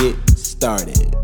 get started.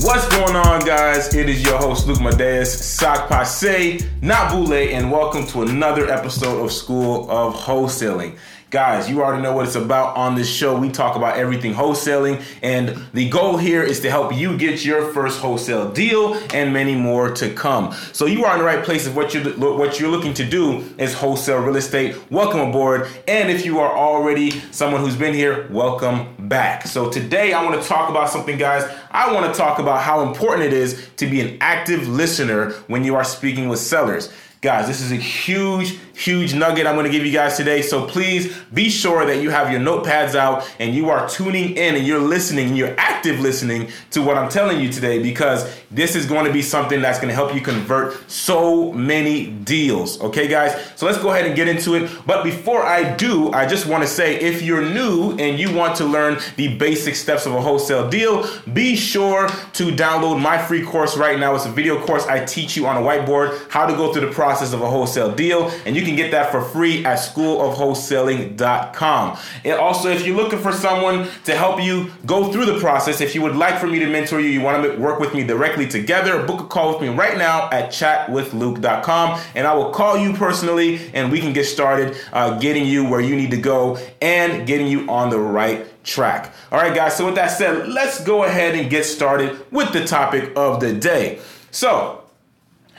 What's going on, guys? It is your host, Luc Madeus, Sock Passe, not Boule, and welcome to another episode of School of Wholesaling. Guys, you already know what it's about on this show. We talk about everything wholesaling, and the goal here is to help you get your first wholesale deal and many more to come. So you are in the right place if what you're what you're looking to do is wholesale real estate. Welcome aboard. And if you are already someone who's been here, welcome back. So today I want to talk about something, guys. I want to talk about how important it is to be an active listener when you are speaking with sellers. Guys, this is a huge, huge nugget I'm going to give you guys today. So please be sure that you have your notepads out and you are tuning in and you're listening and you're active listening to what I'm telling you today because this is going to be something that's going to help you convert so many deals. Okay, guys? So let's go ahead and get into it. But before I do, I just want to say if you're new and you want to learn the basic steps of a wholesale deal, be sure to download my free course right now. It's a video course I teach you on a whiteboard how to go through the process process of a wholesale deal, and you can get that for free at schoolofwholesaling.com. And also, if you're looking for someone to help you go through the process, if you would like for me to mentor you, you want to work with me directly together, book a call with me right now at chatwithluc.com, and I will call you personally, and we can get started uh, getting you where you need to go and getting you on the right track. All right, guys. So with that said, let's go ahead and get started with the topic of the day. So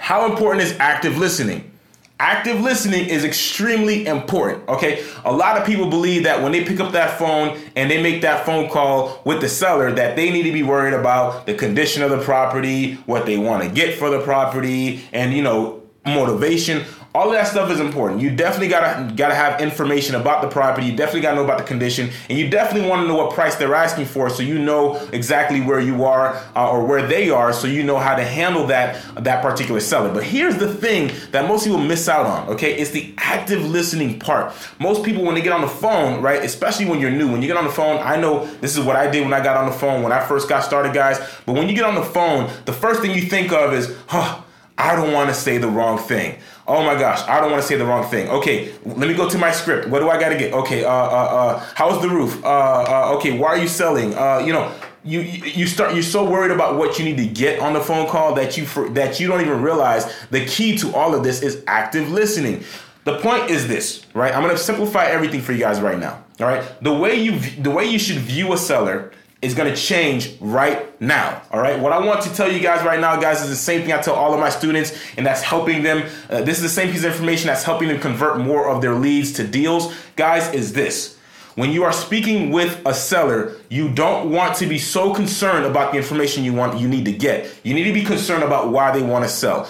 how important is active listening? Active listening is extremely important, okay? A lot of people believe that when they pick up that phone and they make that phone call with the seller that they need to be worried about the condition of the property, what they want to get for the property, and you know, motivation all of that stuff is important. You definitely gotta gotta have information about the property. You definitely gotta know about the condition, and you definitely want to know what price they're asking for, so you know exactly where you are uh, or where they are, so you know how to handle that that particular seller. But here's the thing that most people miss out on. Okay, it's the active listening part. Most people when they get on the phone, right, especially when you're new, when you get on the phone, I know this is what I did when I got on the phone when I first got started, guys. But when you get on the phone, the first thing you think of is, huh I don't want to say the wrong thing. Oh my gosh, I don't want to say the wrong thing. Okay, let me go to my script. What do I got to get? Okay, uh, uh, uh, how's the roof? Uh, uh, okay, why are you selling? Uh, you know, you you start you're so worried about what you need to get on the phone call that you for, that you don't even realize the key to all of this is active listening. The point is this, right? I'm going to simplify everything for you guys right now. All right, the way you the way you should view a seller is going to change right now. All right. What I want to tell you guys right now, guys, is the same thing I tell all of my students, and that's helping them. Uh, this is the same piece of information that's helping them convert more of their leads to deals. Guys, is this. When you are speaking with a seller, you don't want to be so concerned about the information you want you need to get. You need to be concerned about why they want to sell.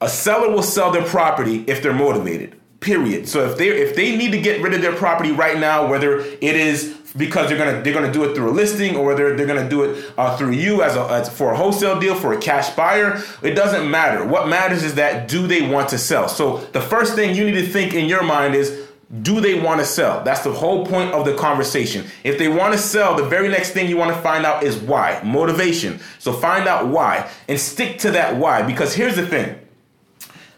A seller will sell their property if they're motivated. Period. So if they if they need to get rid of their property right now, whether it is because they're gonna they're gonna do it through a listing or they're they're gonna do it uh, through you as a as for a wholesale deal for a cash buyer. It doesn't matter. What matters is that do they want to sell? So the first thing you need to think in your mind is. Do they want to sell? That's the whole point of the conversation. If they want to sell, the very next thing you want to find out is why. Motivation. So find out why and stick to that why. Because here's the thing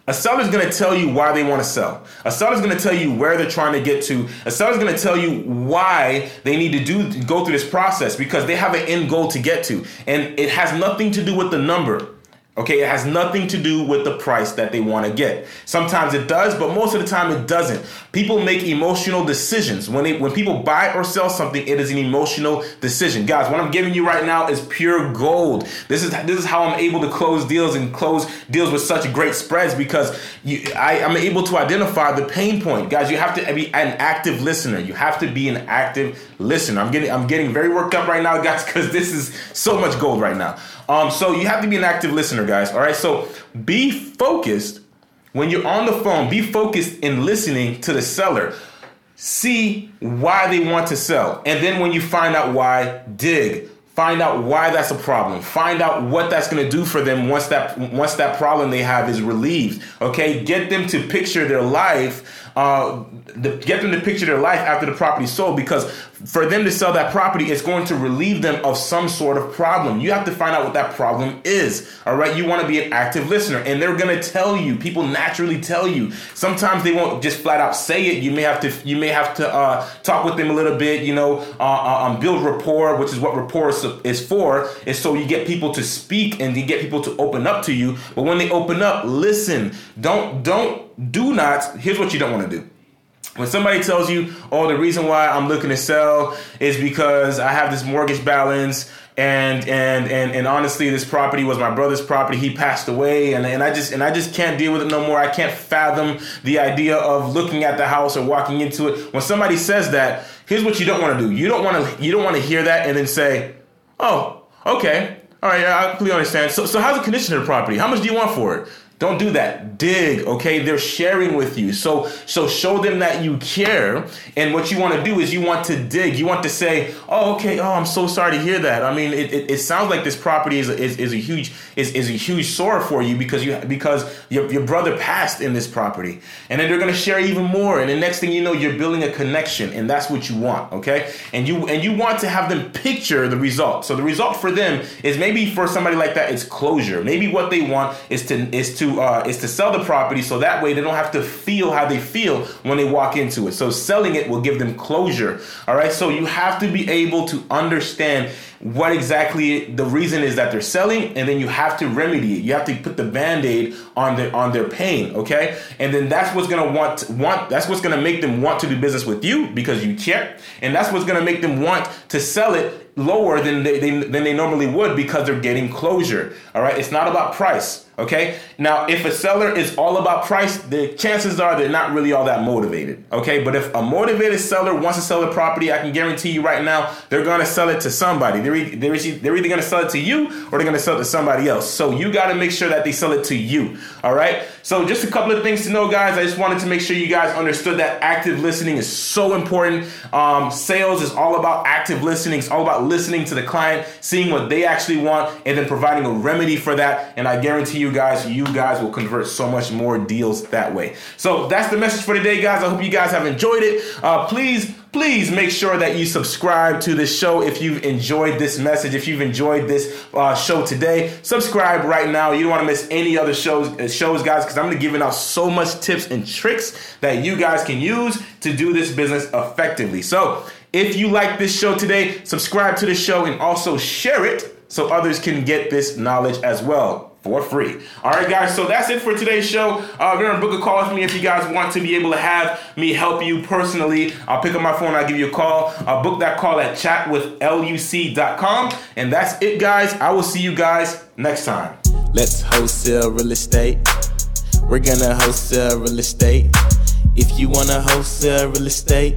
a seller's going to tell you why they want to sell. A seller's going to tell you where they're trying to get to. A seller's going to tell you why they need to do go through this process because they have an end goal to get to. And it has nothing to do with the number. Okay, it has nothing to do with the price that they want to get. Sometimes it does, but most of the time it doesn't. People make emotional decisions. When they when people buy or sell something, it is an emotional decision. Guys, what I'm giving you right now is pure gold. This is this is how I'm able to close deals and close deals with such great spreads because you, I, am able to identify the pain point. Guys, you have to be an active listener. You have to be an active listener. I'm getting I'm getting very worked up right now, guys, because this is so much gold right now. Um, so you have to be an active listener, guys. All right. So be focused when you're on the phone. Be focused in listening to the seller. See why they want to sell, and then when you find out why, dig find out why that's a problem find out what that's going to do for them once that once that problem they have is relieved okay get them to picture their life uh, the, get them to picture their life after the property sold because for them to sell that property it's going to relieve them of some sort of problem. You have to find out what that problem is all right? You want to be an active listener and they're going to tell you people naturally tell you. Sometimes they won't just flat out say it. You may have to you may have to uh, talk with them a little bit you know uh, uh um, build rapport which is what rapport is, is for. Is so you get people to speak and you get people to open up to you. But when they open up listen don't don't do not, here's what you don't want to do. When somebody tells you, oh, the reason why I'm looking to sell is because I have this mortgage balance and and and and honestly this property was my brother's property. He passed away and, and i just and i just can't deal with it no more. I can't fathom the idea of looking at the house or walking into it. When somebody says that here's what you don't want to do. You don't want to you don't want to hear that and then say oh okay. All right i completely understand. So so how's the condition of the property? How much do you want for it don't do that. Dig, okay? They're sharing with you. So so show them that you care. And what you want to do is you want to dig. You want to say, "Oh, okay. Oh, I'm so sorry to hear that." I mean, it, it, it sounds like this property is is, is a huge is, is a huge sore for you because you because your, your brother passed in this property. And then they're to share even more. And the next thing you know, you're building a connection, and that's what you want, okay? And you and you want to have them picture the result. So the result for them is maybe for somebody like that it's closure. Maybe what they want is to is to uh, is to sell the property so that way they don't have to feel how they feel when they walk into it. So selling it will give them closure. All right. So you have to be able to understand what exactly the reason is that they're selling and then you have to remedy it you have to put the band-aid on their on their pain okay and then that's what's to want want that's what's to make them want to do business with you because you care and that's what's to make them want to sell it lower than they, they than they normally would because they're getting closure all right it's not about price Okay. Now, if a seller is all about price, the chances are they're not really all that motivated. Okay. But if a motivated seller wants to sell a property, I can guarantee you right now, they're to sell it to somebody. They're, e- they're, they're either to sell it to you or they're to sell it to somebody else. So you got to make sure that they sell it to you. All right. So just a couple of things to know, guys. I just wanted to make sure you guys understood that active listening is so important. Um, sales is all about active listening. It's all about listening to the client, seeing what they actually want, and then providing a remedy for that. And I guarantee you guys, you guys will convert so much more deals that way. So that's the message for today, guys. I hope you guys have enjoyed it. Uh, please please make sure that you subscribe to this show if you've enjoyed this message if you've enjoyed this uh, show today subscribe right now you don't want to miss any other shows uh, shows guys because i'm going to giving out so much tips and tricks that you guys can use to do this business effectively so if you like this show today subscribe to the show and also share it so others can get this knowledge as well for free. All right, guys. So that's it for today's show. Uh, gonna book a call with me if you guys want to be able to have me help you personally. I'll pick up my phone. I'll give you a call. I'll book that call at chatwithluc.com. And that's it, guys. I will see you guys next time. Let's wholesale real estate. We're gonna wholesale real estate. If you wanna wholesale real estate,